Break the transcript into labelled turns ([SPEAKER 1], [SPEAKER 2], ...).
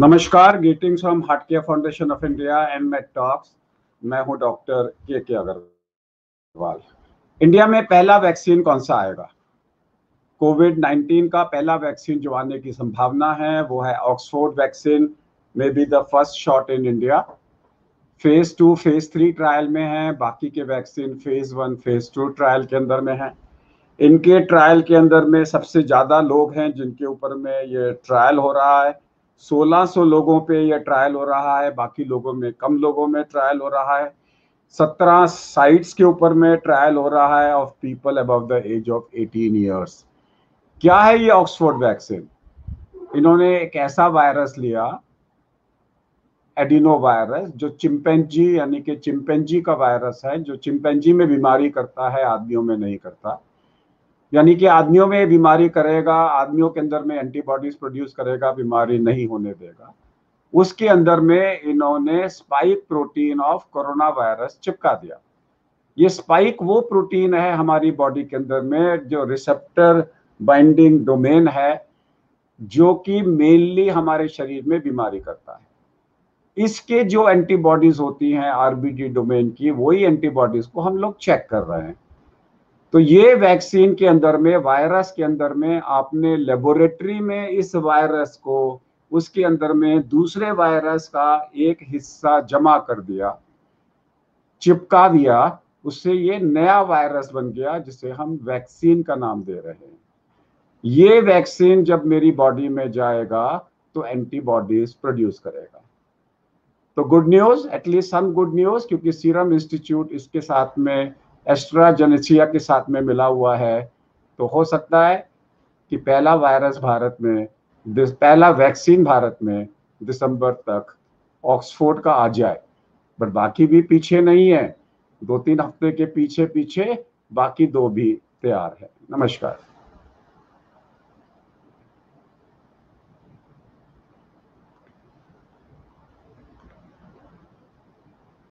[SPEAKER 1] नमस्कार greetings from Heart Care Foundation of India and Med Talks मैं हूँ doctor के के अग्रवाल इंडिया में पहला वैक्सीन कौन सा आएगा? कोविड 19 का पहला वैक्सीन जो आने की संभावना है, वो है Oxford vaccine may be the first shot in India phase two phase three trial में है, बाकी के vaccine phase one phase two trial के अंदर में है। इनके ट्रायल के अंदर में सबसे ज़्यादा लोग हैं जिनके ऊपर में ये ट्रायल हो रहा है। 1600 लोगों पे यह ट्रायल हो रहा है, बाकी लोगों में, कम लोगों में ट्रायल हो रहा है। 17 साइट्स के ऊपर में ट्रायल हो रहा है of people above the age of 18 years क्या है ये ऑक्सफोर्ड वैक्सीन इन्होंने एक ऐसा वायरस लिया एडिनो वायरस जो चिंपेंजी यानी कि चिंपेंजी का वायरस है, जो चिंपेंजी में बीमारी करता है, आदमियों में नहीं करता। यानी कि आदमियों में बीमारी करेगा, आदमियों के अंदर में एंटीबॉडीज प्रोड्यूस करेगा, बीमारी नहीं होने देगा। उसके अंदर में इन्होंने spike protein of corona virus चिपका दिया। ये स्पाइक वो प्रोटीन है हमारी बॉडी के अंदर में जो रिसेप्टर बाइंडिंग डोमेन है, जो कि मेनली हमारे शरीर में बीमारी करता है। इसके जो एंटीबॉडीज होती हैं आरबीडी डोमेन की, वही एंटीबॉडीज को हम लोग चेक कर रहे हैं। तो ये वैक्सीन के अंदर में, वायरस के अंदर में आपने लेबोरेटरी में इस वायरस को, उसके अंदर में दूसरे वायरस का एक हिस्सा जमा कर दिया, चिपका दिया, उससे ये नया वायरस बन गया जिसे हम वैक्सीन का नाम दे रहे हैं। ये वैक्सीन जब मेरी बॉडी में जाएगा तो एंटीबॉडीज प्रोड्यूस करेगा। तो good news, at least some good news क्योंकि सीरम इंस्टीट्यूट इसके साथ में एस्ट्राजेनेसिया के साथ में मिला हुआ है तो हो सकता है कि पहला वायरस भारत में पहला वैक्सीन भारत में दिसंबर तक ऑक्सफोर्ड का आ जाए। बट बाकी भी पीछे नहीं है। दो तीन हफ़्ते के पीछे पीछे बाकी दो भी तैयार है। नमस्कार।